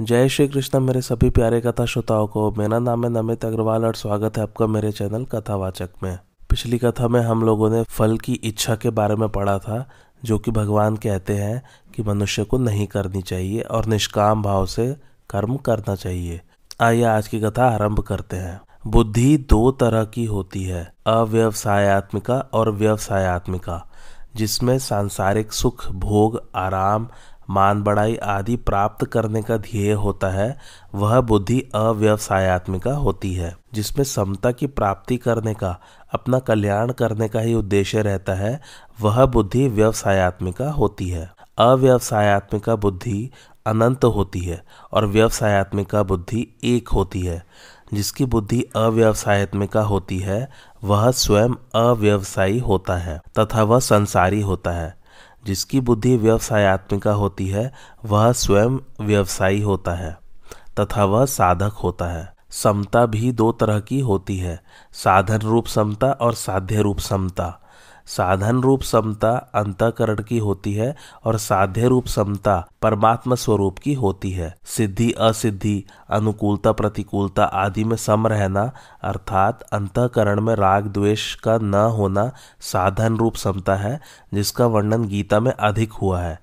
जय श्री कृष्ण, मेरे सभी प्यारे कथा श्रोताओं को। मेरा नाम है नमित अग्रवाल और स्वागत है आपका मेरे चैनल कथावाचक में। पिछली कथा में हम लोगों ने फल की इच्छा के बारे में पढ़ा था, जो कि भगवान कहते हैं कि मनुष्य को नहीं करनी चाहिए और निष्काम भाव से कर्म करना चाहिए। आइए आज की कथा आरंभ करते हैं। बुद्धि दो तरह की होती है, अव्यवसायत्मिका और व्यवसायत्मिका, जिसमें सांसारिक सुख, भोग, आराम मान बढ़ाई आदि प्राप्त करने का ध्येय होता है, वह बुद्धि अव्यवसायत्मिका होती है, जिसमें समता की प्राप्ति करने का, अपना कल्याण करने का ही उद्देश्य रहता है, वह बुद्धि व्यवसायत्मिका होती है। अव्यवसायत्मिका बुद्धि अनंत होती है और व्यवसायत्मिका बुद्धि एक होती है। जिसकी बुद्धि अव्यवसायत्मिका होती है, वह स्वयं अव्यवसायी होता है, तथा वह संसारी होता है। जिसकी बुद्धि व्यवसायत्मिका होती है, वह स्वयं व्यवसायी होता है तथा वह साधक होता है। समता भी दो तरह की होती है, साधन रूप समता और साध्य रूप समता। साधन रूप समता अंतकरण की होती है और साध्य रूप समता परमात्मा स्वरूप की होती है। सिद्धि, असिद्धि, अनुकूलता, प्रतिकूलता आदि में सम रहना, अर्थात अंतकरण में राग द्वेष का न होना साधन रूप समता है, जिसका वर्णन गीता में अधिक हुआ है।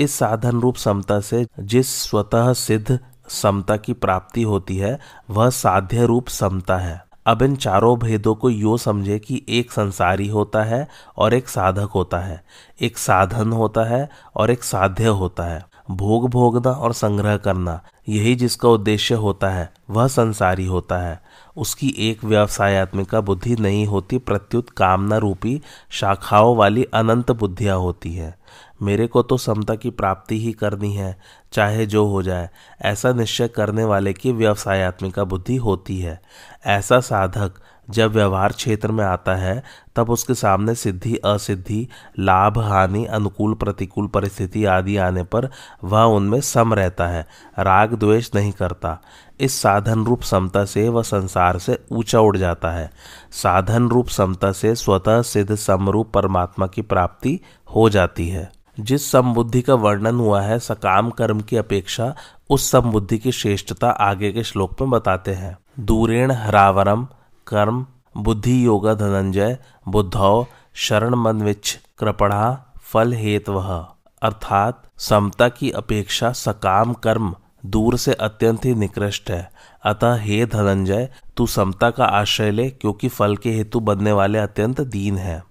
इस साधन रूप समता से जिस स्वतः सिद्ध समता की प्राप्ति होती है, वह साध्य रूप समता है। अब इन चारों भेदों को यो समझे कि एक संसारी होता है और एक साधक होता है, एक साधन होता है और एक साध्य होता है। भोग भोगना और संग्रह करना, यही जिसका उद्देश्य होता है, वह संसारी होता है। उसकी एक व्यवसायत्मिका बुद्धि नहीं होती, प्रत्युत कामना रूपी शाखाओं वाली अनंत बुद्धियाँ होती हैं। मेरे को तो समता की प्राप्ति ही करनी है, चाहे जो हो जाए। ऐसा निश्चय करने वाले की व्यवसायत्मिका बुद्धि होती है। ऐसा साधक जब व्यवहार क्षेत्र में आता है, तब उसके सामने सिद्धि, असिद्धि, लाभ, हानि, अनुकूल, प्रतिकूल परिस्थिति आदि आने पर वह उनमें सम रहता है, राग द्वेष नहीं करता। इस साधन रूप समता से वह संसार से ऊँचा उड़ जाता है। साधन रूप समता से स्वतः सिद्ध समरूप परमात्मा की प्राप्ति हो जाती है। जिस समबुद्धि का वर्णन हुआ है, सकाम कर्म की अपेक्षा, उस समबुद्धि की श्रेष्ठता आगे के श्लोक में बताते हैं। दूरेण हरावरम कर्म, बुद्धि योगा धनंजय, बुद्धौ शरण मन विच कृपणा, फल हेतव। अर्थात समता की अपेक्षा सकाम कर्म दूर से अत्यंत ही निकृष्ट है। अतः हे धनंजय, तू समता का आश्रय ले, क्योंकि फल के हेतु बनने वाले अत्यंत दीन है।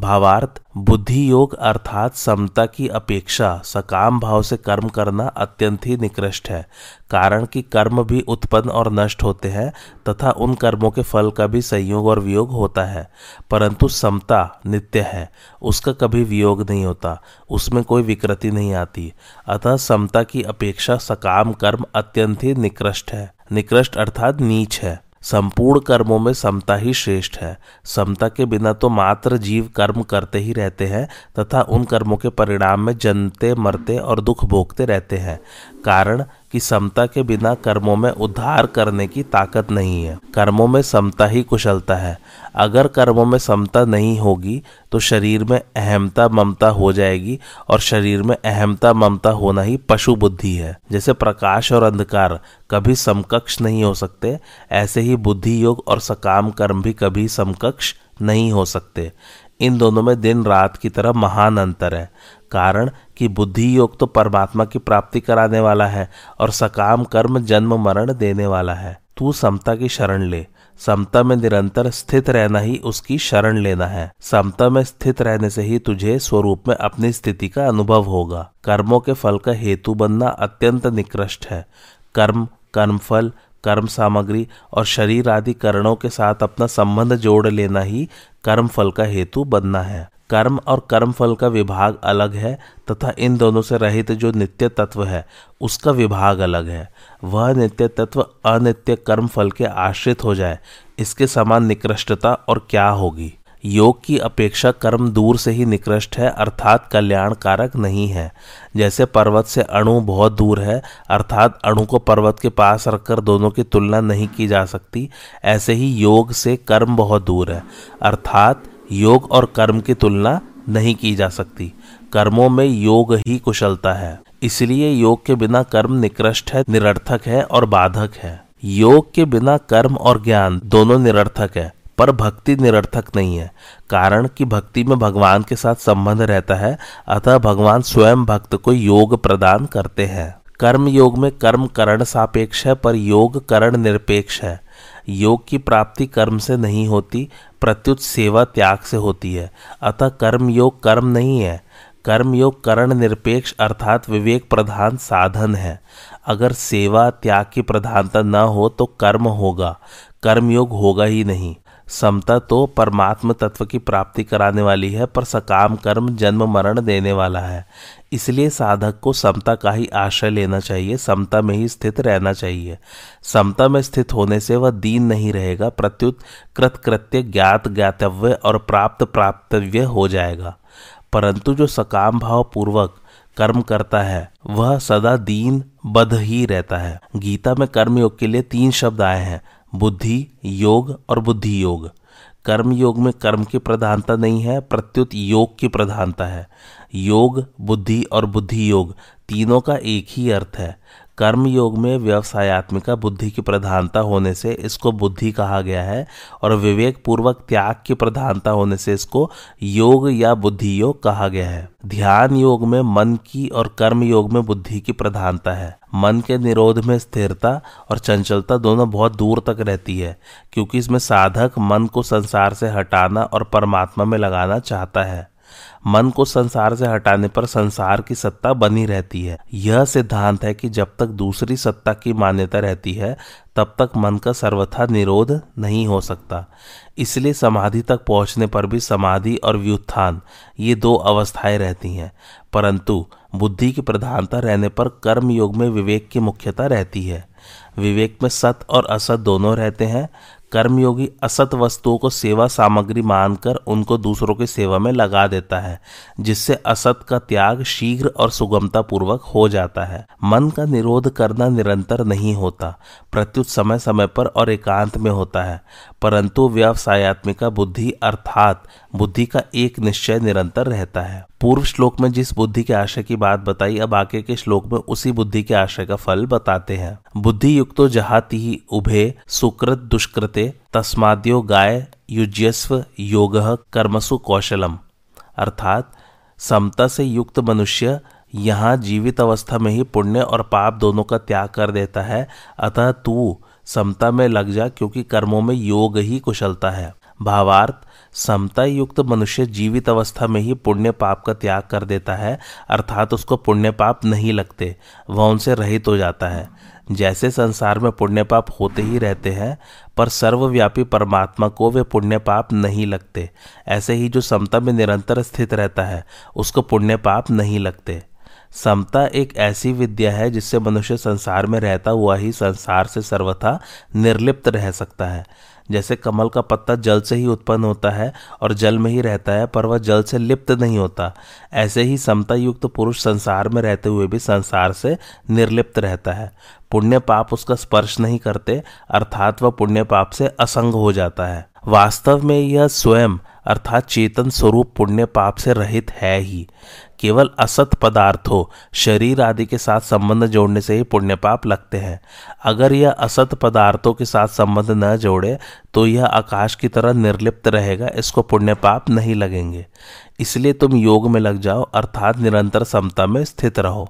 भावार्थ बुद्धि योग अर्थात समता की अपेक्षा सकाम भाव से कर्म करना अत्यंत ही निकृष्ट है। कारण कि कर्म भी उत्पन्न और नष्ट होते हैं, तथा उन कर्मों के फल का भी संयोग और वियोग होता है। परंतु समता नित्य है, उसका कभी वियोग नहीं होता, उसमें कोई विकृति नहीं आती। अतः समता की अपेक्षा सकाम कर्म अत्यंत ही निकृष्ट है। निकृष्ट अर्थात नीच है। संपूर्ण कर्मों में समता ही श्रेष्ठ है। समता के बिना तो मात्र जीव कर्म करते ही रहते हैं तथा उन कर्मों के परिणाम में जनते मरते और दुख भोगते रहते हैं। कारण कि समता के बिना कर्मों में उद्धार करने की ताकत नहीं है। कर्मों में समता ही कुशलता है। अगर कर्मों में समता नहीं होगी तो शरीर में अहमता ममता हो जाएगी और शरीर में अहमता ममता होना ही पशु बुद्धि है। जैसे प्रकाश और अंधकार कभी समकक्ष नहीं हो सकते, ऐसे ही बुद्धि योग और सकाम कर्म भी कभी समकक्ष नहीं हो सकते। इन दोनों में दिन रात की तरह महान अंतर है। कारण कि बुद्धि योग तो परमात्मा की प्राप्ति कराने वाला है और सकाम, कर्म, जन्म, मरण देने वाला है। तू समता की शरण ले। समता में निरंतर स्थित रहना ही उसकी शरण लेना है। समता में स्थित रहने से ही तुझे स्वरूप में अपनी स्थिति का अनुभव होगा। कर्मों के फल का हेतु बनना अत्यंत निकृष्ट है। कर्म, कर्मफल कर्म सामग्री और शरीर आदि करणों के साथ अपना संबंध जोड़ लेना ही कर्म फल का हेतु बनना है। कर्म और कर्म फल का विभाग अलग है तथा इन दोनों से रहित जो नित्य तत्व है, उसका विभाग अलग है। वह नित्य तत्व अनित्य कर्म फल के आश्रित हो जाए, इसके समान निकृष्टता और क्या होगी? योग की अपेक्षा कर्म दूर से ही निकृष्ट है, अर्थात कल्याणकारक नहीं है। जैसे पर्वत से अणु बहुत दूर है, अर्थात अणु को पर्वत के पास रखकर दोनों की तुलना नहीं की जा सकती, ऐसे ही योग से कर्म बहुत दूर है, अर्थात योग और कर्म की तुलना नहीं की जा सकती। कर्मों में योग ही कुशलता है, इसलिए योग के बिना कर्म निकृष्ट है, निरर्थक है और बाधक है। योग के बिना कर्म और ज्ञान दोनों निरर्थक है। पर भक्ति निरर्थक नहीं है, कारण कि भक्ति में भगवान के साथ संबंध रहता है, अतः भगवान स्वयं भक्त को योग प्रदान करते हैं। कर्म योग में कर्म करण सापेक्ष है, पर योग करण निरपेक्ष है। योग की प्राप्ति कर्म से नहीं होती, प्रत्युत सेवा त्याग से होती है। अतः कर्म योग कर्म नहीं है। कर्म योग करण निरपेक्ष अर्थात विवेक प्रधान साधन है। अगर सेवा त्याग की प्रधानता न हो तो कर्म होगा। कर्म योग होगा ही नहीं। समता तो परमात्म तत्व की प्राप्ति कराने वाली है, पर सकाम कर्म, जन्म, मरण देने वाला है। इसलिए साधक को समता का ही आश्रय लेना चाहिए, समता में ही स्थित रहना चाहिए। समता में स्थित होने से वह दीन नहीं रहेगा, प्रत्युत कृतकृत्य, ज्ञात ज्ञातव्य और प्राप्त प्राप्तव्य हो जाएगा। परंतु जो सकाम भाव पूर्वक कर्म करता है, वह सदा दीन बध ही रहता है। गीता में कर्म योग के लिए तीन शब्द आए हैं। बुद्धि, योग और बुद्धि योग कर्म योग में कर्म की प्रधानता नहीं है, प्रत्युत योग की प्रधानता है। योग, बुद्धि और बुद्धि योग तीनों का एक ही अर्थ है। कर्म योग में व्यवसायत्मिका बुद्धि की प्रधानता होने से इसको बुद्धि कहा गया है और विवेक पूर्वक त्याग की प्रधानता होने से इसको योग या बुद्धि योग कहा गया है। ध्यान योग में मन की और कर्म योग में बुद्धि की प्रधानता है। मन के निरोध में स्थिरता और चंचलता दोनों बहुत दूर तक रहती है, क्योंकि इसमें साधक मन को संसार से हटाना और परमात्मा में लगाना चाहता है। मन को संसार से हटाने पर संसार की सत्ता बनी रहती है। यह सिद्धांत है कि जब तक दूसरी सत्ता की मान्यता रहती है, तब तक मन का सर्वथा निरोध नहीं हो सकता। इसलिए समाधि तक पहुँचने पर भी समाधि और व्युत्थान, ये दो अवस्थाएँ रहती हैं। परंतु बुद्धि की प्रधानता रहने पर कर्म योग में विवेक की मुख्यता रहती है। विवेक में सत और असत दोनों रहते हैं कर्मयोगी असत वस्तुओं को सेवा सामग्री मानकर उनको दूसरों की सेवा में लगा देता है, जिससे असत का त्याग शीघ्र और सुगमता पूर्वक हो जाता है। मन का निरोध करना निरंतर नहीं होता, प्रत्युत समय समय पर और एकांत में होता है, परंतु व्यवसायत्मिका बुद्धि अर्थात बुद्धि का एक निश्चय निरंतर रहता है। पूर्व श्लोक में जिस बुद्धि के आशय की बात बताई, अब आगे के श्लोक में उसी बुद्धि के आशय का फल बताते हैं। बुद्धि युक्तो जहाती ही उभे, सुकृत दुष्कृते, तस्माद्यो गाय, युज्यस्व योग, कर्मसु कौशलम। अर्थात, समता से युक्त मनुष्य यहाँ जीवित अवस्था में ही पुण्य और पाप दोनों का त्याग कर देता है, अतः तू समता में लग जा क्योंकि कर्मों में योग ही कुशलता है। भावार्थ समता युक्त मनुष्य जीवित अवस्था में ही पुण्य पाप का त्याग कर देता है, अर्थात उसको पुण्य पाप नहीं लगते, वह उनसे रहित हो जाता है। जैसे संसार में पुण्य पाप होते ही रहते हैं, पर सर्वव्यापी परमात्मा को वे पुण्य पाप नहीं लगते। ऐसे ही जो समता में निरंतर स्थित रहता है, उसको पुण्य पाप नहीं लगते। समता एक ऐसी विद्या है जिससे मनुष्य संसार में रहता हुआ ही संसार से सर्वथा निर्लिप्त रह सकता है। जैसे कमल का पत्ता जल से ही उत्पन्न होता है और जल में ही रहता है, पर वह जल से लिप्त नहीं होता। ऐसे ही समता युक्त पुरुष संसार में रहते हुए भी संसार से निर्लिप्त रहता है। पुण्य पाप उसका स्पर्श नहीं करते, अर्थात वह पुण्य पाप से असंग हो जाता है। वास्तव में यह स्वयं, अर्थात चेतन स्वरूप पुण्य पाप से रहित है ही। केवल असत पदार्थों शरीर आदि के साथ संबंध जोड़ने से ही पुण्य पाप लगते हैं। अगर यह असत पदार्थों के साथ संबंध न जोड़े तो यह आकाश की तरह निर्लिप्त रहेगा, इसको पुण्य पाप नहीं लगेंगे। इसलिए तुम योग में लग जाओ, अर्थात निरंतर समता में स्थित रहो।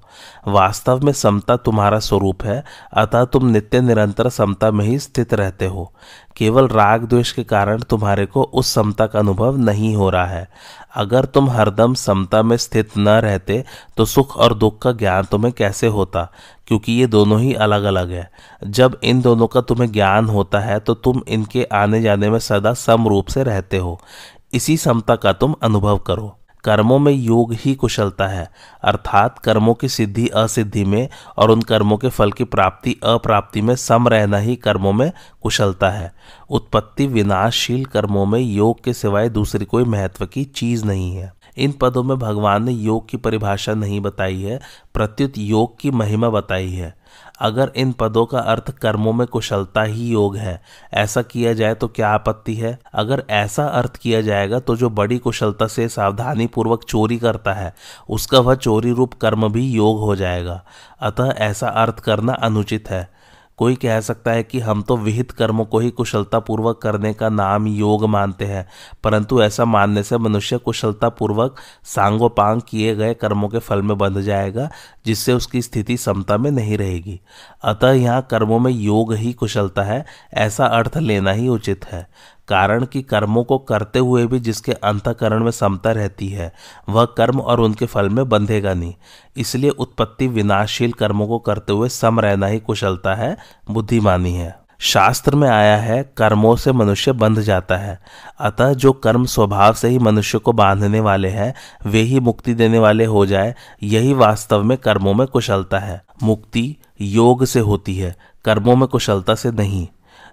वास्तव में समता तुम्हारा स्वरूप है, अतः तुम नित्य निरंतर समता में ही स्थित रहते हो। केवल राग द्वेष के कारण तुम्हारे को उस समता का अनुभव नहीं हो रहा है। अगर तुम हरदम समता में स्थित न रहते तो सुख और दुख का ज्ञान तुम्हें कैसे होता? क्योंकि ये दोनों ही अलग अलग है। जब इन दोनों का तुम्हें ज्ञान होता है तो तुम इनके आने जाने में सदा सम रूप से रहते हो। इसी समता का तुम अनुभव करो। कर्मों में योग ही कुशलता है, अर्थात कर्मों की सिद्धि असिद्धि में और उन कर्मों के फल की प्राप्ति अप्राप्ति में सम रहना ही कर्मों में कुशलता है। उत्पत्ति विनाशशील कर्मों में योग के सिवाय दूसरी कोई महत्व की चीज़ नहीं है। इन पदों में भगवान ने योग की परिभाषा नहीं बताई है, प्रत्युत योग की महिमा बताई है। अगर इन पदों का अर्थ कर्मों में कुशलता ही योग है, ऐसा किया जाए तो क्या आपत्ति है? अगर ऐसा अर्थ किया जाएगा तो जो बड़ी कुशलता से सावधानी पूर्वक चोरी करता है, उसका वह चोरी रूप कर्म भी योग हो जाएगा। अतः ऐसा अर्थ करना अनुचित है। कोई कह सकता है कि हम तो विहित कर्मों को ही कुशलतापूर्वक करने का नाम योग मानते हैं, परंतु ऐसा मानने से मनुष्य कुशलतापूर्वक सांगोपांग किए गए कर्मों के फल में बंध जाएगा, जिससे उसकी स्थिति समता में नहीं रहेगी। अतः यहाँ कर्मों में योग ही कुशलता है, ऐसा अर्थ लेना ही उचित है। कारण कि कर्मों को करते हुए भी जिसके अंतकरण में समता रहती है, वह कर्म और उनके फल में बंधेगा नहीं। इसलिए उत्पत्ति विनाशशील कर्मों को करते हुए सम रहना ही कुशलता है, बुद्धिमानी है। शास्त्र में आया है, कर्मों से मनुष्य बंध जाता है। अतः जो कर्म स्वभाव से ही मनुष्य को बांधने वाले हैं, वे ही मुक्ति देने वाले हो जाए, यही वास्तव में कर्मों में कुशलता है। मुक्ति योग से होती है, कर्मों में कुशलता से नहीं।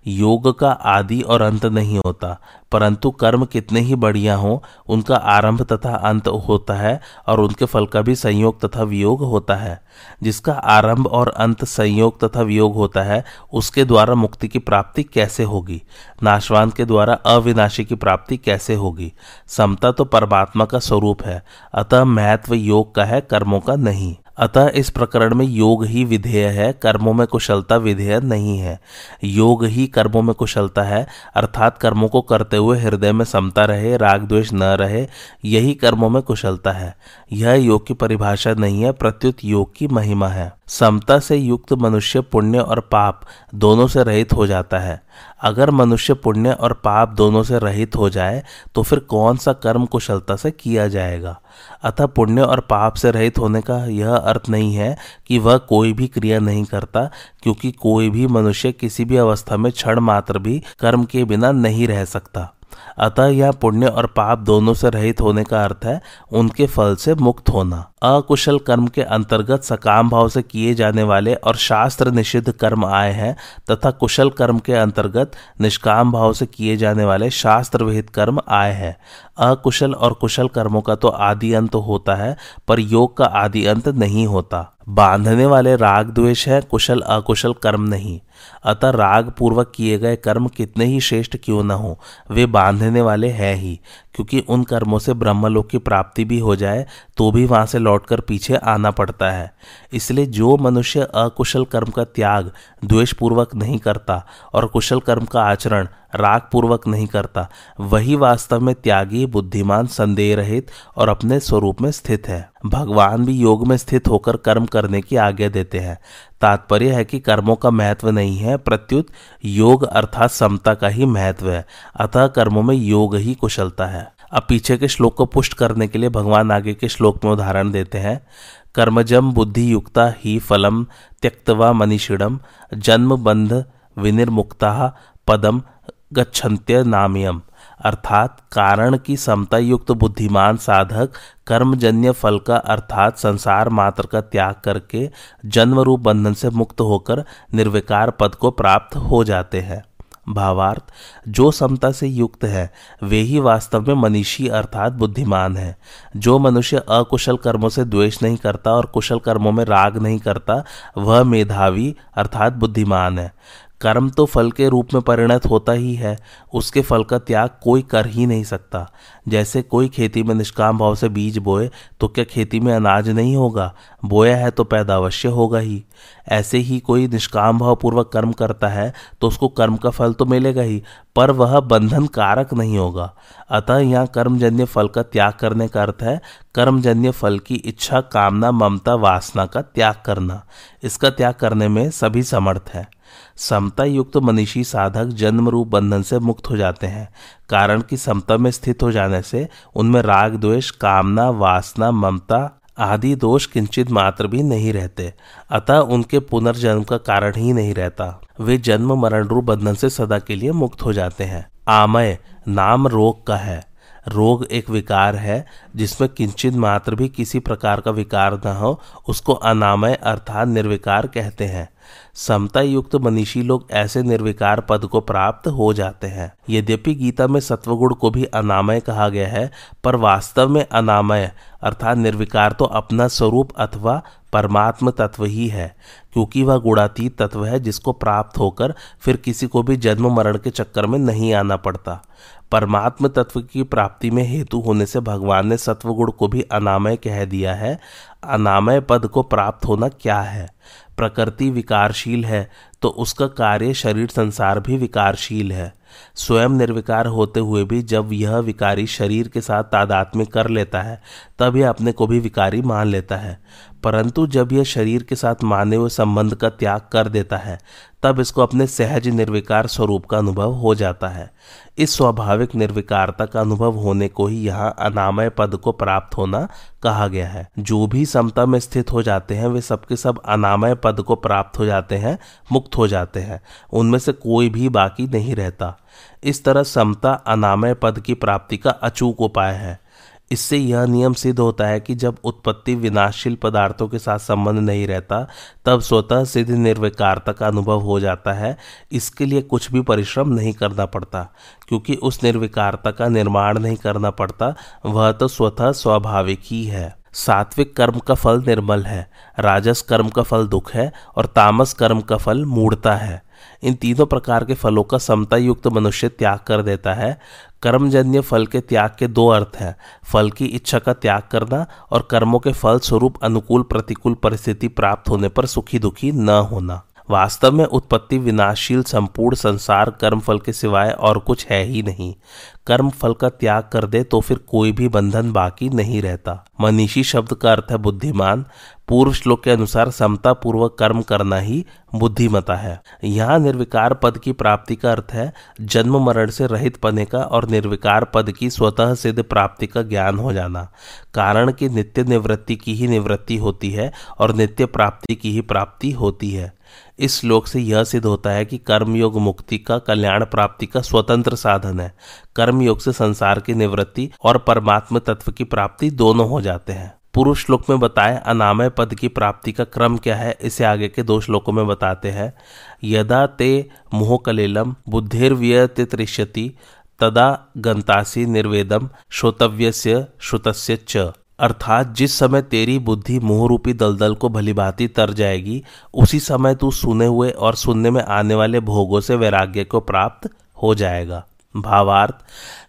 योग का आदि और अंत नहीं होता, परंतु कर्म कितने ही बढ़िया हो, उनका आरंभ तथा अंत होता है और उनके फल का भी संयोग तथा वियोग होता है। जिसका आरंभ और अंत संयोग तथा वियोग होता है, उसके द्वारा मुक्ति की प्राप्ति कैसे होगी? नाशवान के द्वारा अविनाशी की प्राप्ति कैसे होगी? समता तो परमात्मा का स्वरूप है, अतः महत्व योग का है, कर्मों का नहीं। अतः इस प्रकरण में योग ही विधेय है, कर्मों में कुशलता विधेय नहीं है। योग ही कर्मों में कुशलता है, अर्थात कर्मों को करते हुए हृदय में समता रहे, राग द्वेष न रहे, यही कर्मों में कुशलता है। यह योग की परिभाषा नहीं है, प्रत्युत योग की महिमा है। समता से युक्त मनुष्य, पुण्य और पाप दोनों से रहित हो जाता है। अगर मनुष्य पुण्य और पाप दोनों से रहित हो जाए तो फिर कौन सा कर्म कुशलता से किया जाएगा? अतः पुण्य और पाप से रहित होने का यह अर्थ नहीं है कि वह कोई भी क्रिया नहीं करता, क्योंकि कोई भी मनुष्य किसी भी अवस्था में क्षण मात्र भी कर्म के बिना नहीं रह सकता। अतः यह पुण्य और पाप दोनों से रहित होने का अर्थ है, उनके फल से मुक्त होना। अकुशल कर्म के अंतर्गत सकाम भाव से किए जाने वाले और शास्त्र निषिद्ध कर्म आए हैं, तथा कुशल कर्म के अंतर्गत निष्काम भाव से किए जाने वाले शास्त्र विहित कर्म आए हैं। अकुशल और कुशल कर्मों का तो आदि अंत होता है, पर योग का आदि अंत नहीं होता। बांधने वाले राग द्वेष है, कुशल अकुशल कर्म नहीं। अतः राग पूर्वक किए गए कर्म कितने ही श्रेष्ठ क्यों न हो, वे बांधने वाले हैं ही, क्योंकि उन कर्मों से ब्रह्मलोक की प्राप्ति भी हो जाए तो भी वहाँ से लौटकर पीछे आना पड़ता है। इसलिए जो मनुष्य अकुशल कर्म का त्याग द्वेष पूर्वक नहीं करता और कुशल कर्म का आचरण राग पूर्वक नहीं करता, वही वास्तव में त्यागी, बुद्धिमान, संदेह रहित और अपने स्वरूप में स्थित है। भगवान भी योग में स्थित होकर कर्म करने की आज्ञा देते हैं। तात्पर्य है कि कर्मों का महत्व नहीं है, प्रत्युत योग अर्थात समता का ही महत्व है। अतः कर्मों में योग ही कुशलता है। अब पीछे के श्लोक को पुष्ट करने के लिए भगवान आगे के श्लोक में उदाहरण देते हैं। कर्मजम बुद्धि युक्ता ही फलम त्यक्तवा मनीषिणम जन्म बंध विनिर्मुक्ता पदम गच्छन्त्य नामियम अर्थात कारण की समता युक्त बुद्धिमान साधक, कर्मजन्य फल का अर्थात संसार मात्र का त्याग करके जन्म रूप बंधन से मुक्त होकर निर्विकार पद को प्राप्त हो जाते हैं। भावार्थ, जो समता से युक्त है, वे ही वास्तव में मनीषी अर्थात बुद्धिमान है। जो मनुष्य अकुशल कर्मों से द्वेष नहीं करता और कुशल कर्मों में राग नहीं करता, वह मेधावी अर्थात बुद्धिमान है। कर्म तो फल के रूप में परिणत होता ही है, उसके फल का त्याग कोई कर ही नहीं सकता। जैसे कोई खेती में निष्काम भाव से बीज बोए तो क्या खेती में अनाज नहीं होगा? बोया है तो पैदा अवश्य होगा ही। ऐसे ही कोई निष्काम भाव पूर्वक कर्म करता है तो उसको कर्म का फल तो मिलेगा ही, पर वह बंधन कारक नहीं होगा। अतः यहाँ कर्मजन्य फल का त्याग करने का अर्थ है, कर्मजन्य फल की इच्छा, कामना, ममता, वासना का त्याग करना। इसका त्याग करने में सभी समर्थ है। समता युक्त मनीषी साधक जन्म रूप बंधन से मुक्त हो जाते हैं, कारण कि समता में स्थित हो जाने से उनमें राग, द्वेष, कामना, वासना, ममता आदि दोष किंचित मात्र भी नहीं रहते, अतः उनके पुनर्जन्म का कारण ही नहीं रहता। वे जन्म मरण रूप बंधन से सदा के लिए मुक्त हो जाते हैं। आमय, नाम रोग का है। रोग एक विकार है, जिसमें किंचित मात्र भी किसी प्रकार का विकार न हो, उसको अनामय अर्थात निर्विकार कहते हैं। समता युक्त मनीषी लोग ऐसे निर्विकार पद को प्राप्त हो जाते हैं। यद्यपि गीता में सत्वगुण को भी अनामय कहा गया है, पर वास्तव में अनामय अर्थात निर्विकार तो अपना स्वरूप अथवा परमात्म तत्व ही है, क्योंकि वह गुणातीत तत्व है जिसको प्राप्त होकर फिर किसी को भी जन्म मरण के चक्कर में नहीं आना पड़ता। परमात्म तत्व की प्राप्ति में हेतु होने से भगवान ने सत्वगुण को भी अनामय कह दिया है। अनामय पद को प्राप्त होना क्या है? प्रकृति विकारशील है तो उसका कार्य शरीर संसार भी विकारशील है। स्वयं निर्विकार होते हुए भी जब यह विकारी शरीर के साथ तादात्म्य कर लेता है, तब यह अपने को भी विकारी मान लेता है। परंतु जब यह शरीर के साथ माने हुए संबंध का त्याग कर देता है, तब इसको अपने सहज निर्विकार स्वरूप का अनुभव हो जाता है। इस स्वाभाविक निर्विकारता का अनुभव होने को ही यहाँ अनामय पद को प्राप्त होना कहा गया है। जो भी समता में स्थित हो जाते हैं, वे सबके सब अनामय पद को प्राप्त हो जाते हैं, मुक्त हो जाते हैं। उनमें से कोई भी बाकी नहीं रहता। इस तरह समता अनामय पद की प्राप्ति का अचूक उपाय है। इससे यह नियम सिद्ध होता है कि जब उत्पत्ति विनाशशील पदार्थों के साथ संबंध नहीं रहता, तब स्वतः सिद्ध निर्विकारता का अनुभव हो जाता है। इसके लिए कुछ भी परिश्रम नहीं करना पड़ता, क्योंकि उस निर्विकारता का निर्माण नहीं करना पड़ता, वह तो स्वतः स्वाभाविक ही है। सात्विक कर्म का फल निर्मल है, राजस कर्म का फल दुख है, और तामस कर्म का फल मूढ़ता है। इन तीनों प्रकार के फलों का समता युक्त मनुष्य त्याग कर देता है। कर्मजन्य फल के त्याग के दो अर्थ हैं, फल की इच्छा का त्याग करना और कर्मों के फल स्वरूप अनुकूल प्रतिकूल परिस्थिति प्राप्त होने पर सुखी दुखी न होना। वास्तव में उत्पत्ति विनाशशील संपूर्ण संसार कर्म फल के सिवाय और कुछ है ही नहीं। कर्म फल का त्याग कर दे तो फिर कोई भी बंधन बाकी नहीं रहता। मनीषी शब्द का अर्थ है बुद्धिमान। पूर्व श्लोक के अनुसार समता पूर्वक कर्म करना ही बुद्धिमता है। यहाँ निर्विकार पद की प्राप्ति का अर्थ है जन्म मरण से रहित पने का और निर्विकार पद की स्वतः सिद्ध प्राप्ति का ज्ञान हो जाना। कारण कि नित्य निवृत्ति की ही निवृत्ति होती है और नित्य प्राप्ति की ही प्राप्ति होती है। इस श्लोक से यह सिद्ध होता है कि कर्मयोग मुक्ति का कल्याण प्राप्ति का स्वतंत्र साधन है। कर्मयोग से संसार की निवृत्ति और परमात्म तत्व की प्राप्ति दोनों हो जाते हैं। पूर्व श्लोक में बताए अनामय पद की प्राप्ति का क्रम क्या है, इसे आगे के दो श्लोकों में बताते हैं। यदा ते मोह कलेलम बुद्धिर्व्यति त्रिष्यति तदा गंतासी निर्वेदम श्रोतव्य श्रुतस्य च। अर्थात जिस समय तेरी बुद्धि मोह रूपी दलदल को भलीभांति तर जाएगी, उसी समय तू सुने हुए और सुनने में आने वाले भोगों से वैराग्य को प्राप्त हो जाएगा। भावार्थ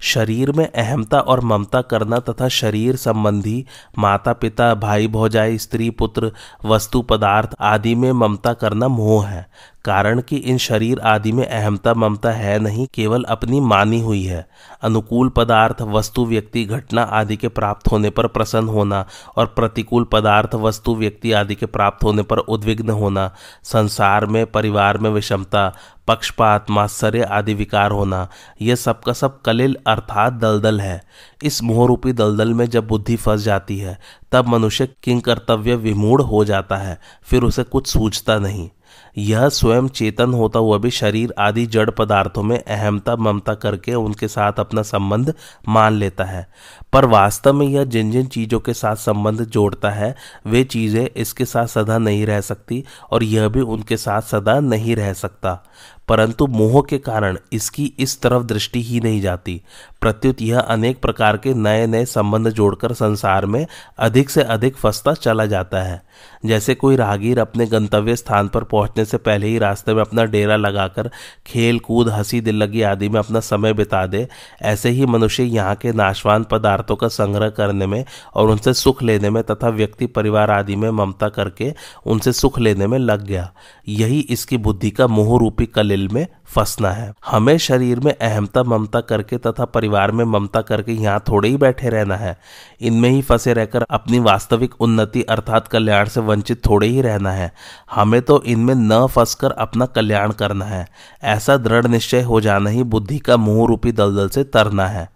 शरीर में अहमता और ममता करना तथा शरीर संबंधी माता पिता भाई भौजाई स्त्री पुत्र वस्तु, पदार्थ आदि में ममता करना मोह है। कारण कि इन शरीर आदि में अहमता, ममता है नहीं, केवल अपनी मानी हुई है। अनुकूल पदार्थ, वस्तु, व्यक्ति, घटना आदि के प्राप्त होने पर प्रसन्न होना और प्रतिकूल पदार्थ, वस्तु, व्यक्ति आदि के प्राप्त होने पर उद्विग्न होना, संसार में, परिवार में विषमता, पक्षपात, मात्सर्य आदि विकार होना, यह सबका सब कलिल अर्थात दलदल है। इस मोहरूपी दलदल में जब बुद्धि फंस जाती है, तब मनुष्य किंग कर्तव्य विमूढ़ हो जाता है, फिर उसे कुछ सूझता नहीं। यह स्वयं चेतन होता हुआ भी शरीर आदि जड़ पदार्थों में अहमता ममता करके उनके साथ अपना संबंध मान लेता है। पर वास्तव में यह जिन जिन चीज़ों के साथ संबंध जोड़ता है, वे चीज़ें इसके साथ सदा नहीं रह सकती और यह भी उनके साथ सदा नहीं रह सकता। परंतु मोह के कारण इसकी इस तरफ़ दृष्टि ही नहीं जाती। प्रत्युत यह अनेक प्रकार के नए नए संबंध जोड़कर संसार में अधिक से अधिक फंसता चला जाता है। जैसे कोई राहगीर अपने गंतव्य स्थान पर पहुँचने से पहले ही रास्ते में अपना डेरा लगाकर खेल कूद हँसी दिल लगी आदि में अपना समय बिता दे, ऐसे ही मनुष्य यहाँ के नाशवान पदार्थों का संग्रह करने में और उनसे सुख लेने में तथा व्यक्ति, परिवार आदि में ममता करके उनसे सुख लेने में लग गया। यही इसकी बुद्धि का मोह रूपी कलिल में फंसना है। हमें शरीर में अहमता, ममता करके तथा परिवार में ममता करके यहाँ थोड़े ही बैठे रहना है। इनमें ही फंसे रहकर अपनी वास्तविक उन्नति अर्थात कल्याण से वंचित थोड़े ही रहना है। हमें तो इनमें न फंसकर अपना कल्याण करना है। ऐसा दृढ़ निश्चय हो जाना ही बुद्धि का मुँह रूपी दलदल से तरना है।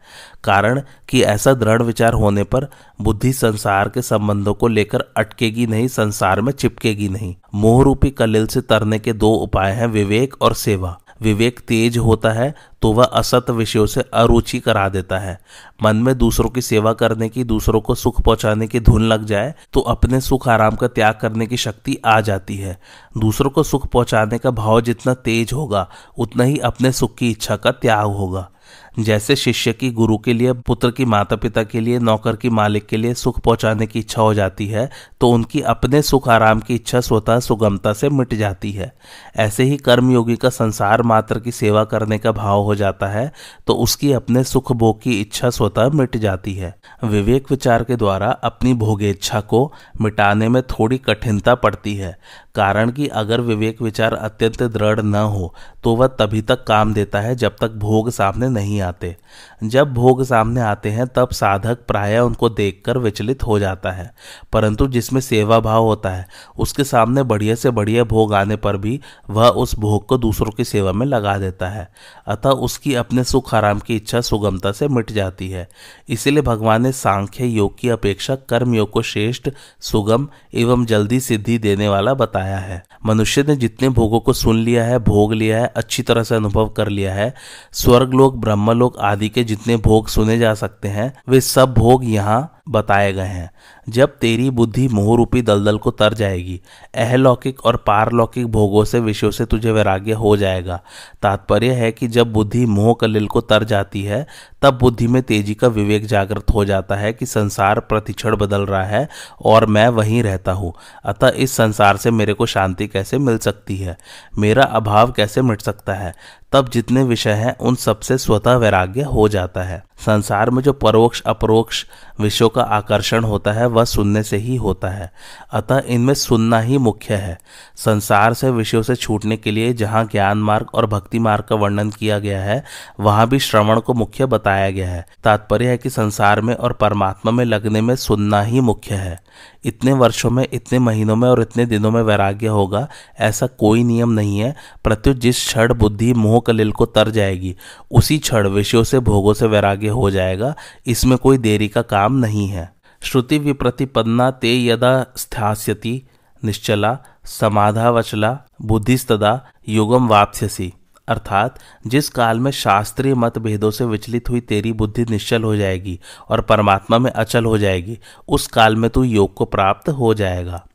कारण कि ऐसा दृढ़ विचार होने पर बुद्धि संसार के संबंधों को लेकर अटकेगी नहीं, संसार में चिपकेगी नहीं। मोह रूपी कलिल से तरने के दो उपाय हैं विवेक और सेवा। विवेक तेज होता है तो वह असत विषयों से अरुचि करा देता है। मन में दूसरों की सेवा करने की, दूसरों को सुख पहुँचाने की धुन लग जाए तो अपने सुख आराम का त्याग करने की शक्ति आ जाती है। दूसरों को सुख पहुँचाने का भाव जितना तेज होगा, उतना ही अपने सुख की इच्छा का त्याग होगा। जैसे शिष्य की गुरु के लिए, पुत्र की माता पिता के लिए, नौकर की मालिक के लिए सुख पहुँचाने की इच्छा हो जाती है तो उनकी अपने सुख आराम की इच्छा स्वतः सुगमता से मिट जाती है। ऐसे ही कर्मयोगी का संसार मात्र की सेवा करने का भाव हो जाता है तो उसकी अपने सुख भोग की इच्छा स्वतः मिट जाती है। विवेक विचार के द्वारा अपनी भोगेच्छा को मिटाने में थोड़ी कठिनता पड़ती है। कारण कि अगर विवेक विचार अत्यंत दृढ़ न हो तो वह तभी तक काम देता है जब तक भोग सामने नहीं आते। जब भोग सामने आते हैं, तब साधक प्राय उनको देखकर विचलित हो जाता है। परंतु जिसमें सेवा भाव होता है, उसके सामने बढ़िया से बढ़िया भोग आने पर भी वह उस भोग को दूसरों की सेवा में लगा देता है। अतः उसकी अपने सुख आराम की इच्छा सुगमता से मिट जाती है। इसीलिए भगवान ने सांख्य योग की अपेक्षा कर्म योग को श्रेष्ठ, सुगम एवं जल्दी सिद्धि देने वाला बताया। है। मनुष्य ने जितने भोगों को सुन लिया है, भोग लिया है, अच्छी तरह से अनुभव कर लिया है, स्वर्ग लोग, ब्रह्म ब्रह्मलोक आदि के जितने भोग सुने जा सकते हैं, वे सब भोग यहाँ बताए गए हैं। जब तेरी बुद्धि मोह रूपी दलदल को तर जाएगी, अहलौकिक और पारलौकिक भोगों से विषयों से तुझे वैराग्य हो जाएगा। तात्पर्य है कि जब बुद्धि मोह कलिल को तर जाती है, तब बुद्धि में तेज़ी का विवेक जागृत हो जाता है कि संसार प्रतिक्षण बदल रहा है और मैं वहीं रहता हूँ। अतः इस संसार से मेरे को शांति कैसे मिल सकती है? मेरा अभाव कैसे मिट सकता है? तब जितने विषय हैं, उन सबसे स्वतः वैराग्य हो जाता है। संसार में जो परोक्ष, अपरोक्ष विषयों का आकर्षण होता है, वह सुनने से ही होता है। अतः इनमें सुनना ही मुख्य है। संसार से विषयों से छूटने के लिए जहाँ ज्ञान मार्ग और भक्ति मार्ग का वर्णन किया गया है, वहाँ भी श्रवण को मुख्य बताया गया है। तात्पर्य है कि संसार में और परमात्मा में लगने में सुनना ही मुख्य है। इतने वर्षों में, इतने महीनों में और इतने दिनों में वैराग्य होगा, ऐसा कोई नियम नहीं है। प्रत्युत जिस क्षण बुद्धि मोह कलिल को तर जाएगी, उसी क्षण विषयों से, भोगों से वैराग्य हो जाएगा। इसमें कोई देरी का काम नहीं है। श्रुति विप्रतिपन्ना ते यदा स्थास्यति, निश्चला, समाधावचला, बुद्धिस्तदा, युगम वाप्स्यसी। अर्थात, जिस काल में शास्त्रीय मतभेदों से विचलित हुई तेरी बुद्धि निश्चल हो जाएगी और परमात्मा में अचल हो जाएगी, उस काल में तू योग को प्राप्त हो जाएगा।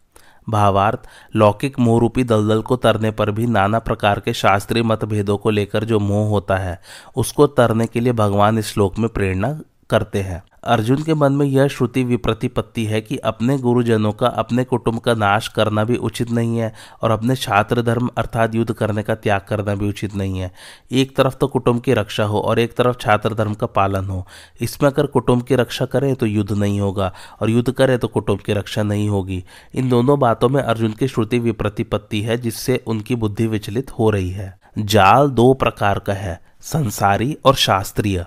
भावार्थ, लौकिक मोहरूपी दलदल को तरने पर भी नाना प्रकार के शास्त्रीय मतभेदों को लेकर जो मोह होता है, उसको तरने के लिए भगवान इस श्लोक में प्रेरणा करते हैं। अर्जुन के मन में यह श्रुति विप्रतिपत्ति है कि अपने गुरुजनों का, अपने कुटुंब का नाश करना भी उचित नहीं है और अपने छात्र धर्म अर्थात युद्ध करने का त्याग करना भी उचित नहीं है। एक तरफ़ तो कुटुंब की रक्षा हो और एक तरफ़ छात्र धर्म का पालन हो। इसमें अगर कुटुंब की रक्षा करें तो युद्ध नहीं होगा और युद्ध करें तो कुटुंब की रक्षा नहीं होगी। इन दोनों बातों में अर्जुन की श्रुति विप्रतिपत्ति है, जिससे उनकी बुद्धि विचलित हो रही है। जाल दो प्रकार का है, संसारी और शास्त्रीय।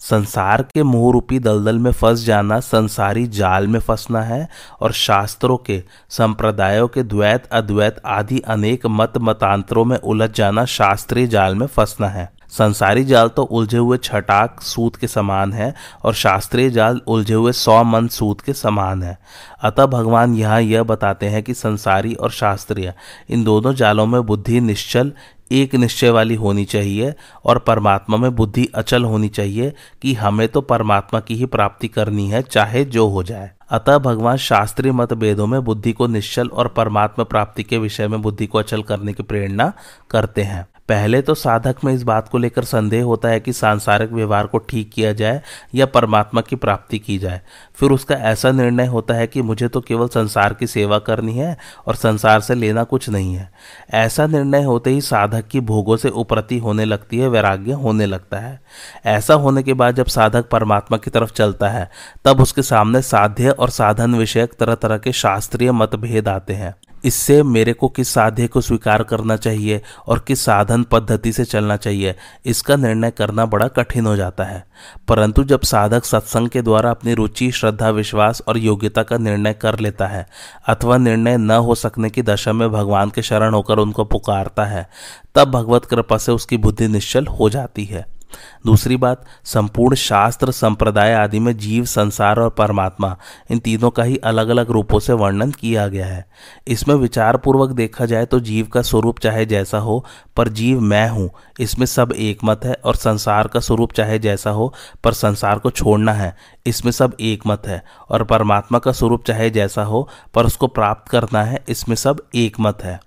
संसार के मोह रूपी दलदल में फंस जाना, संसारी जाल में फंसना है और शास्त्रों के, संप्रदायों के द्वैत, अद्वैत आदि अनेक मत मतांतरों में उलझ जाना, शास्त्रीय जाल में फंसना है। संसारी जाल तो उलझे हुए छटाक सूत के समान है और शास्त्रीय जाल उलझे हुए सौ मन सूत के समान है। अतः भगवान यहाँ यह बताते हैं कि संसारी और शास्त्रीय, इन दोनों जालों में बुद्धि निश्चल एक निश्चय वाली होनी चाहिए और परमात्मा में बुद्धि अचल होनी चाहिए कि हमें तो परमात्मा की ही प्राप्ति करनी है, चाहे जो हो जाए। अतः भगवान शास्त्रीय मतभेदों में बुद्धि को निश्चल और परमात्मा प्राप्ति के विषय में बुद्धि को अचल करने की प्रेरणा करते हैं। पहले तो साधक में इस बात को लेकर संदेह होता है कि सांसारिक व्यवहार को ठीक किया जाए या परमात्मा की प्राप्ति की जाए। फिर उसका ऐसा निर्णय होता है कि मुझे तो केवल संसार की सेवा करनी है और संसार से लेना कुछ नहीं है। ऐसा निर्णय होते ही साधक की भोगों से उपरति होने लगती है, वैराग्य होने लगता है। ऐसा होने के बाद जब साधक परमात्मा की तरफ़ चलता है, तब उसके सामने साध्य और साधन विषयक तरह तरह के शास्त्रीय मतभेद आते हैं। इससे मेरे को किस साध्य को स्वीकार करना चाहिए और किस साधन पद्धति से चलना चाहिए, इसका निर्णय करना बड़ा कठिन हो जाता है। परंतु जब साधक सत्संग के द्वारा अपनी रुचि, श्रद्धा, विश्वास और योग्यता का निर्णय कर लेता है, अथवा निर्णय न हो सकने की दशा में भगवान के शरण होकर उनको पुकारता है, तब भगवत कृपा से उसकी बुद्धि निश्चल हो जाती है। दूसरी बात, संपूर्ण शास्त्र, संप्रदाय आदि में जीव, संसार और परमात्मा, इन तीनों का ही अलग अलग रूपों से वर्णन किया गया है। इसमें विचार पूर्वक देखा जाए तो जीव का स्वरूप चाहे जैसा हो, पर जीव मैं हूँ। इसमें सब एक मत है और संसार का स्वरूप चाहे जैसा हो, पर संसार को छोड़ना है। इसमें सब एक मत है और परमात्मा का स्वरूप चाहे जैसा हो, पर उसको प्राप्त करना है। इसमें सब एक मत है।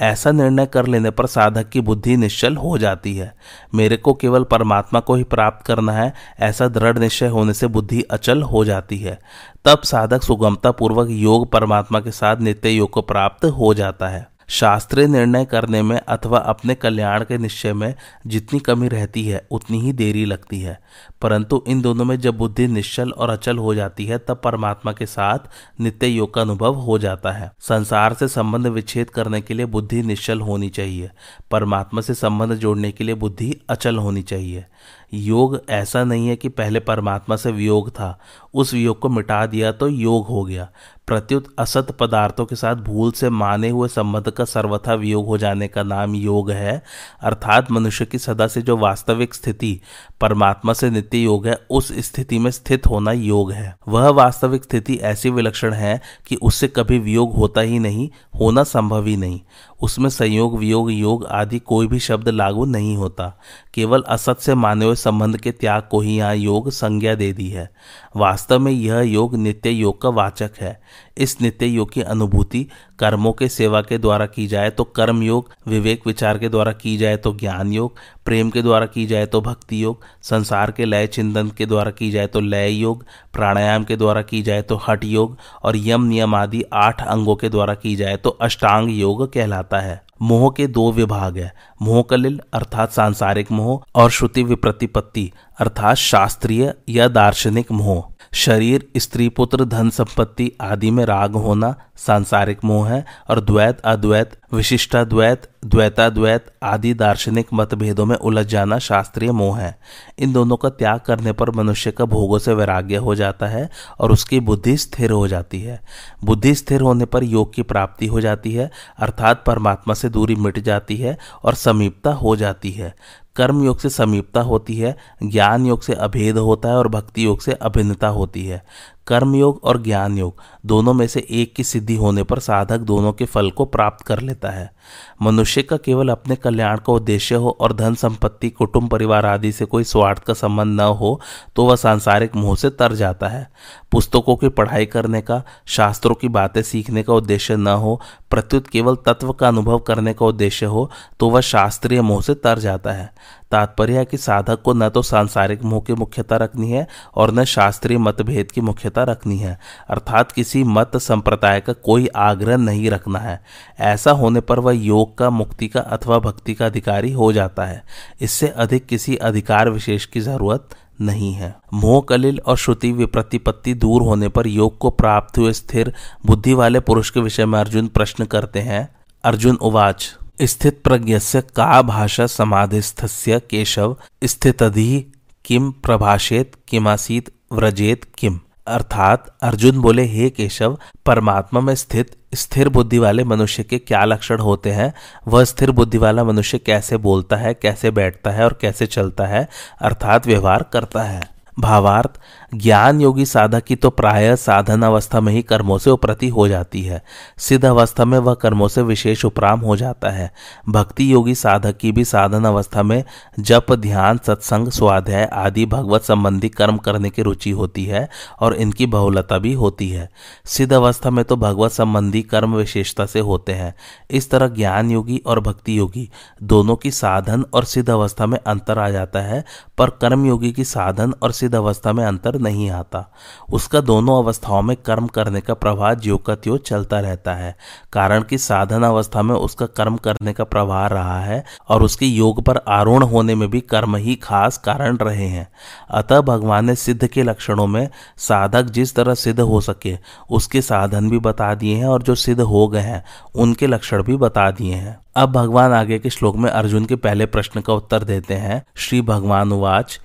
ऐसा निर्णय कर लेने पर साधक की बुद्धि निश्चल हो जाती है। मेरे को केवल परमात्मा को ही प्राप्त करना है, ऐसा दृढ़ निश्चय होने से बुद्धि अचल हो जाती है। तब साधक सुगमता पूर्वक योग परमात्मा के साथ नित्य योग को प्राप्त हो जाता है। शास्त्रीय निर्णय करने में अथवा अपने कल्याण के निश्चय में जितनी कमी रहती है, उतनी ही देरी लगती है। परंतु इन दोनों में जब बुद्धि निश्चल और अचल हो जाती है, तब परमात्मा के साथ नित्य योग का अनुभव हो जाता है। संसार से संबंध विच्छेद करने के लिए बुद्धि निश्चल होनी चाहिए। परमात्मा से संबंध जोड़ने के लिए बुद्धि अचल होनी चाहिए। योग ऐसा नहीं है कि पहले परमात्मा से वियोग था, उस वियोग को मिटा दिया तो योग हो गया। प्रत्युत असत पदार्थों के साथ भूल से माने हुए संबंध का सर्वथा वियोग हो जाने का नाम योग है, अर्थात मनुष्य की सदा से जो वास्तविक स्थिति परमात्मा से नित्य योग है, उस स्थिति में स्थित होना योग है। वह वास्तविक स्थिति ऐसी विलक्षण है कि उससे कभी वियोग होता ही नहीं, होना संभव ही नहीं। उसमें संयोग, वियोग, योग आदि कोई भी शब्द लागू नहीं होता। केवल असत से माने हुए संबंध के त्याग को ही यहाँ योग संज्ञा दे दी है। वास्तव में यह योग नित्य योग का वाचक है। इस नित्य योग की अनुभूति कर्मों के सेवा के द्वारा की जाए तो कर्म योग, विवेक विचार के द्वारा की जाए तो ज्ञान योग, प्रेम के द्वारा की जाए तो भक्ति योग, संसार के लय चिंतन के द्वारा की जाए तो लय योग, प्राणायाम के द्वारा की जाए तो हट योग और यम नियम आदि आठ अंगों के द्वारा की जाए तो अष्टांग योग कहलाता है। मोह के दो विभाग है। मोह कलिल अर्थात सांसारिक मोह, और श्रुति विप्रतिपत्ति, अर्थात शास्त्रीय या दार्शनिक मोह। शरीर, स्त्री पुत्र, धन संपत्ति आदि में राग होना सांसारिक मोह है, और द्वैत, अद्वैत, विशिष्टाद्वैत द्वैताद्वैत आदि दार्शनिक मतभेदों में उलझ जाना शास्त्रीय मोह है। इन दोनों का त्याग करने पर मनुष्य का भोगों से वैराग्य हो जाता है और उसकी बुद्धि स्थिर हो जाती है। बुद्धि स्थिर होने पर योग की प्राप्ति हो जाती है, अर्थात परमात्मा से दूरी मिट जाती है और समीपता हो जाती है। कर्म योग से समीपता होती है, ज्ञान योग से अभेद होता है और भक्ति योग से अभिन्नता होती है। कर्म योग और ज्ञान योग दोनों में से एक की सिद्धि होने पर साधक दोनों के फल को प्राप्त कर लेता है। मनुष्य का केवल अपने कल्याण का उद्देश्य हो और धन संपत्ति, कुटुंब, परिवार आदि से कोई स्वार्थ का संबंध न हो तो वह सांसारिक मोह से तर जाता है। पुस्तकों की पढ़ाई करने का, शास्त्रों की बातें सीखने का उद्देश्य न हो, प्रत्युत केवल तत्व का अनुभव करने का उद्देश्य हो तो वह शास्त्रीय मोह से तर जाता है। तात्पर्य है कि साधक को न तो सांसारिक मोह की मुख्यता रखनी है और न शास्त्रीय मतभेद की मुख्यता रखनी है। अर्थात किसी मत संप्रदाय का कोई आग्रह नहीं रखना है। ऐसा होने पर वह योग का, मुक्ति का अथवा भक्ति का अधिकारी हो जाता है। इससे अधिक किसी अधिकार विशेष की ज़रूरत नहीं है। मोह कलिल और श्रुति विप्रतिपत्ति दूर होने पर योग को प्राप्त हुए स्थिर, बुद्धि वाले पुरुष के विषय में अर्जुन प्रश्न करते हैं। अर्जुन उवाच। स्थित प्रज्ञस्य का भाषा समाधिस्थस्य केशव स्थितधि किम प्रभाषेत किमासीत व्रजेत किम अर्थात, अर्जुन बोले, हे केशव, परमात्मा में स्थित स्थिर बुद्धि वाले मनुष्य के क्या लक्षण होते हैं? वह स्थिर बुद्धि वाला मनुष्य कैसे बोलता है, कैसे बैठता है और कैसे चलता है? अर्थात व्यवहार करता है। भावार्थ ज्ञान योगी साधक की तो प्राय साधन अवस्था में ही कर्मों से उपरति हो जाती है। सिद्ध अवस्था में वह कर्मों से विशेष उपराम हो जाता है। भक्ति योगी साधक की भी साधन अवस्था में जप, ध्यान, सत्संग, स्वाध्याय आदि भगवत संबंधी कर्म करने की रुचि होती है और इनकी बहुलता भी होती है। सिद्ध अवस्था में तो भगवत संबंधी कर्म विशेषता से होते हैं। इस तरह ज्ञान योगी और भक्ति योगी दोनों की साधन और सिद्ध अवस्था में अंतर आ जाता है, पर कर्म योगी की साधन और सिद्ध अवस्था में अंतर नहीं आता। उसका दोनों अवस्थाओं में कर्म करने का प्रवाह ज्यो का त्यो चलता रहता है। कारण कि साधन अवस्था में उसका कर्म करने का प्रवाह रहा है और उसके योग पर आरूढ़ होने में भी कर्म ही खास कारण रहे हैं। अतः भगवान ने सिद्ध के लक्षणों में साधक जिस तरह सिद्ध हो सके, उसके साधन भी बता दिए हैं और जो सिद्ध हो गए हैं, उनके लक्षण भी बता दिए हैं। अब भगवान आगे के श्लोक में अर्जुन के पहले प्रश्न का उत्तर देते हैं। श्री भगवान उवाच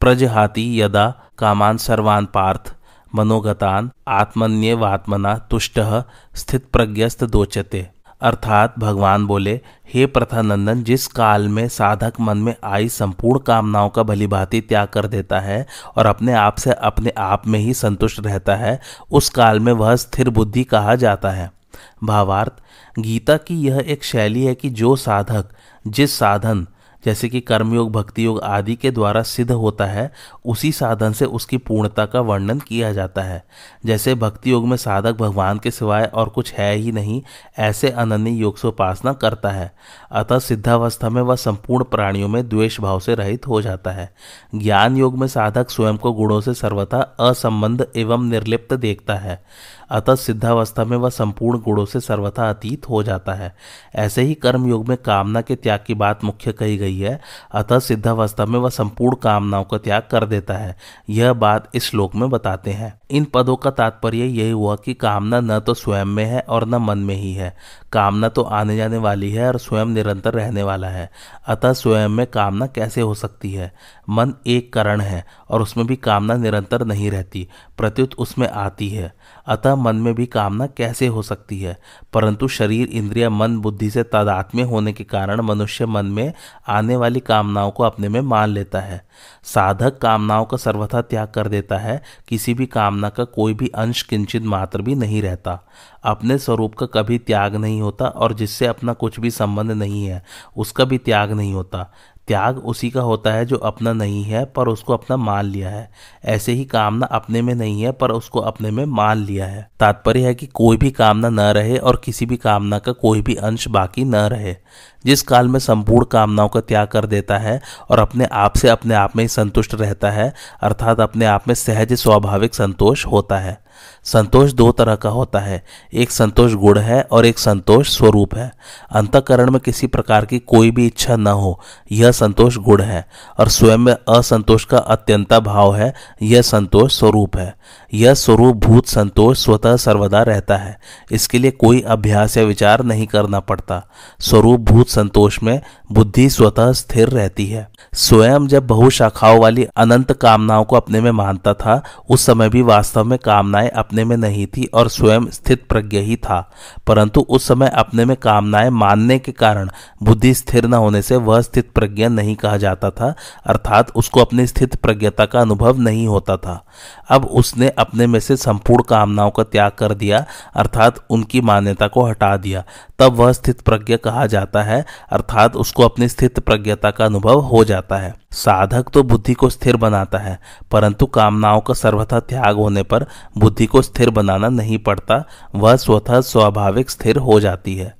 प्रजहाति यदा कामान सर्वान पार्थ, मनोगतान आत्मन्यवात्मना तुष्ट स्थित प्रज्ञस्त दोचते अर्थात भगवान बोले, हे प्रथानंदन, जिस काल में साधक मन में आई संपूर्ण कामनाओं का भली भांति त्याग कर देता है और अपने आप से अपने आप में ही संतुष्ट रहता है, उस काल में वह स्थिर बुद्धि कहा जाता है। भावार्थ, गीता की यह एक शैली है कि जो साधक, जिस साधन जैसे कि कर्मयोग भक्ति योग आदि के द्वारा सिद्ध होता है, उसी साधन से उसकी पूर्णता का वर्णन किया जाता है। जैसे भक्ति योग में साधक भगवान के सिवाय और कुछ है ही नहीं, ऐसे अनन्य योग से उपासना करता है। अतः सिद्धावस्था में वह संपूर्ण प्राणियों में द्वेष भाव से रहित हो जाता है। ज्ञान योग में साधक स्वयं को गुणों से सर्वथा असंबंध एवं निर्लिप्त देखता है। अतः सिद्धावस्था में वह संपूर्ण गुणों से सर्वथा अतीत हो जाता है। ऐसे ही कर्म योग में कामना के त्याग की बात मुख्य कही गई है। अतः सिद्धावस्था में वह संपूर्ण कामनाओं का त्याग कर देता है। यह बात इस श्लोक में बताते हैं। इन पदों का तात्पर्य यही हुआ कि कामना न तो स्वयं में है और न मन में ही है। कामना तो आने जाने वाली है और स्वयं निरंतर रहने वाला है। अतः स्वयं में कामना कैसे हो सकती है? मन एक करण है और उसमें भी कामना निरंतर नहीं रहती, प्रत्युत उसमें आती है। अतः मन में भी कामना कैसे हो सकती है? परंतु शरीर, इंद्रिया, मन, बुद्धि से तादात्म्य होने के कारण मनुष्य मन में आने वाली कामनाओं को अपने में मान लेता है। साधक कामनाओं का सर्वथा त्याग कर देता है, किसी भी कामना का कोई भी अंश किंचित मात्र भी नहीं रहता। अपने स्वरूप का कभी त्याग नहीं होता और जिससे अपना कुछ भी संबंध नहीं है, उसका भी त्याग नहीं होता। त्याग उसी का होता है जो अपना नहीं है, पर उसको अपना मान लिया है। ऐसे ही कामना अपने में नहीं है, पर उसको अपने में मान लिया है। तात्पर्य है कि कोई भी कामना न रहे और किसी भी कामना का कोई भी अंश बाकी न रहे। जिस काल में संपूर्ण कामनाओं का त्याग कर देता है और अपने आप से अपने आप में ही संतुष्ट रहता है, अर्थात अपने आप में सहज, स्वाभाविक संतोष होता है। संतोष दो तरह का होता है। एक संतोष गुण है और एक संतोष स्वरूप है। अंतकरण में किसी प्रकार की कोई भी इच्छा न हो, यह संतोष गुण है और स्वयं में असंतोष का अत्यंता भाव है, यह संतोष स्वरूप है। यह स्वरूप भूत संतोष स्वतः सर्वदा रहता है। इसके लिए कोई अभ्यास या विचार नहीं करना पड़ता। स्वरूप भूत संतोष में बुद्धि स्वतः स्थिर रहती है। स्वयं जब बहुशाखाओं वाली अनंत कामनाओं को अपने में मानता था, उस समय भी वास्तव में कामनाएँ अपने में नहीं थी और स्वयं स्थित प्रज्ञ ही था। परंतु उस समय अपने में कामनाएँ मानने के कारण बुद्धि स्थिर न होने से वह स्थित प्रज्ञा नहीं कहा जाता था, अर्थात उसको अपनी स्थित प्रज्ञता का अनुभव नहीं होता था। अब उसने अपने में से संपूर्ण कामनाओं का त्याग कर दिया, अर्थात उनकी मान्यता को हटा दिया। तब वह स्थित प्रज्ञ कहा जाता है, अर्थात उसको अपनी स्थित प्रज्ञता का अनुभव हो जाता है। साधक तो बुद्धि को स्थिर बनाता है, परंतु कामनाओं का सर्वथा त्याग होने पर बुद्धि को स्थिर बनाना नहीं पड़ता, वह स्वतः स्वाभाविक स्थिर हो जाती है।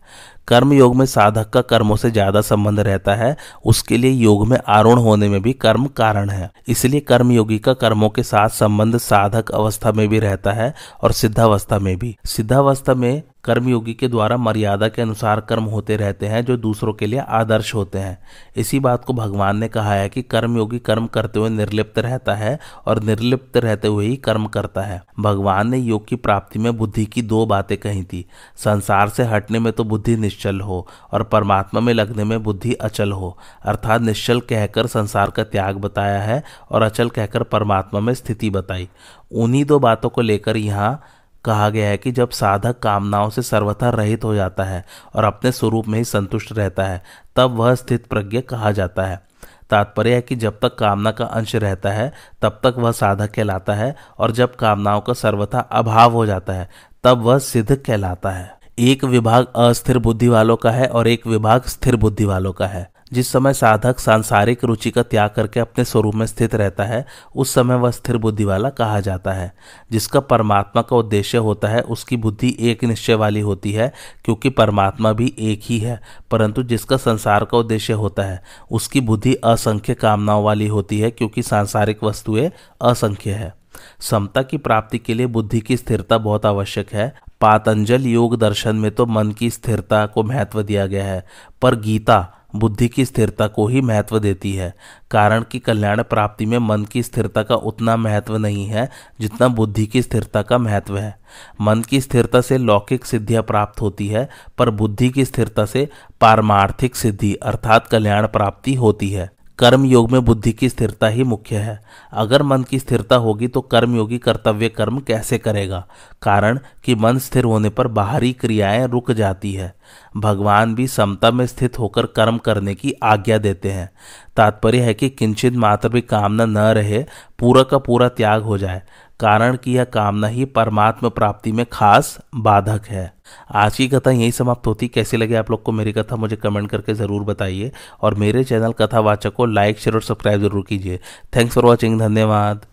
कर्म योग में साधक का कर्मों से ज़्यादा संबंध रहता है, उसके लिए योग में आरूढ़ होने में भी कर्म कारण है। इसलिए कर्म योगी का कर्मों के साथ संबंध साधक अवस्था में भी रहता है और सिद्धावस्था में भी। सिद्धावस्था में कर्मयोगी के द्वारा मर्यादा के अनुसार कर्म होते रहते हैं, जो दूसरों के लिए आदर्श होते हैं। इसी बात को भगवान ने कहा है कि कर्मयोगी कर्म करते हुए निर्लिप्त रहता है और निर्लिप्त रहते हुए ही कर्म करता है। भगवान ने योग की प्राप्ति में बुद्धि की दो बातें कही थी, संसार से हटने में तो बुद्धि निश्चल हो और परमात्मा में लगने में बुद्धि अचल हो, अर्थात निश्चल कहकर संसार का त्याग बताया है और अचल कहकर परमात्मा में स्थिति बताई। उन्हीं दो बातों को लेकर यहाँ कहा गया है कि जब साधक कामनाओं से सर्वथा रहित हो जाता है और अपने स्वरूप में ही संतुष्ट रहता है, तब वह स्थित प्रज्ञ कहा जाता है। तात्पर्य है कि जब तक कामना का अंश रहता है, तब तक वह साधक कहलाता है और जब कामनाओं का सर्वथा अभाव हो जाता है, तब वह सिद्ध कहलाता है। एक विभाग अस्थिर बुद्धि वालों का है और एक विभाग स्थिर बुद्धि वालों का है। जिस समय साधक सांसारिक रुचि का त्याग करके अपने स्वरूप में स्थित रहता है, उस समय वह स्थिर बुद्धि वाला कहा जाता है। जिसका परमात्मा का उद्देश्य होता है, उसकी बुद्धि एक निश्चय वाली होती है, क्योंकि परमात्मा भी एक ही है। परंतु जिसका संसार का उद्देश्य होता है, उसकी बुद्धि असंख्य कामनाओं वाली होती है, क्योंकि सांसारिक वस्तुएँ असंख्य है। समता की प्राप्ति के लिए बुद्धि की स्थिरता बहुत आवश्यक है। पातंजल योग दर्शन में तो मन की स्थिरता को महत्व दिया गया है, पर गीता बुद्धि की स्थिरता को ही महत्व देती है। कारण कि कल्याण प्राप्ति में मन की स्थिरता का उतना महत्व नहीं है, जितना बुद्धि की स्थिरता का महत्व है। मन की स्थिरता से लौकिक सिद्धियाँ प्राप्त होती है, पर बुद्धि की स्थिरता से पारमार्थिक सिद्धि अर्थात कल्याण प्राप्ति होती है। कर्म योग में बुद्धि की स्थिरता ही मुख्य है। अगर मन की स्थिरता होगी तो कर्मयोगी कर्तव्य कर्म कैसे करेगा? कारण कि मन स्थिर होने पर बाहरी क्रियाएँ रुक जाती है। भगवान भी समता में स्थित होकर कर्म करने की आज्ञा देते हैं। तात्पर्य है कि किंचित मात्र भी कामना न रहे, पूरा का पूरा त्याग हो जाए। कारण कि यह कामना ही परमात्म प्राप्ति में खास बाधक है। आज की कथा यही समाप्त होती। कैसी लगे आप लोग को मेरी कथा, मुझे कमेंट करके ज़रूर बताइए। और मेरे चैनल कथावाचक को लाइक, शेयर और सब्सक्राइब ज़रूर कीजिए। थैंक्स फॉर वॉचिंग, धन्यवाद।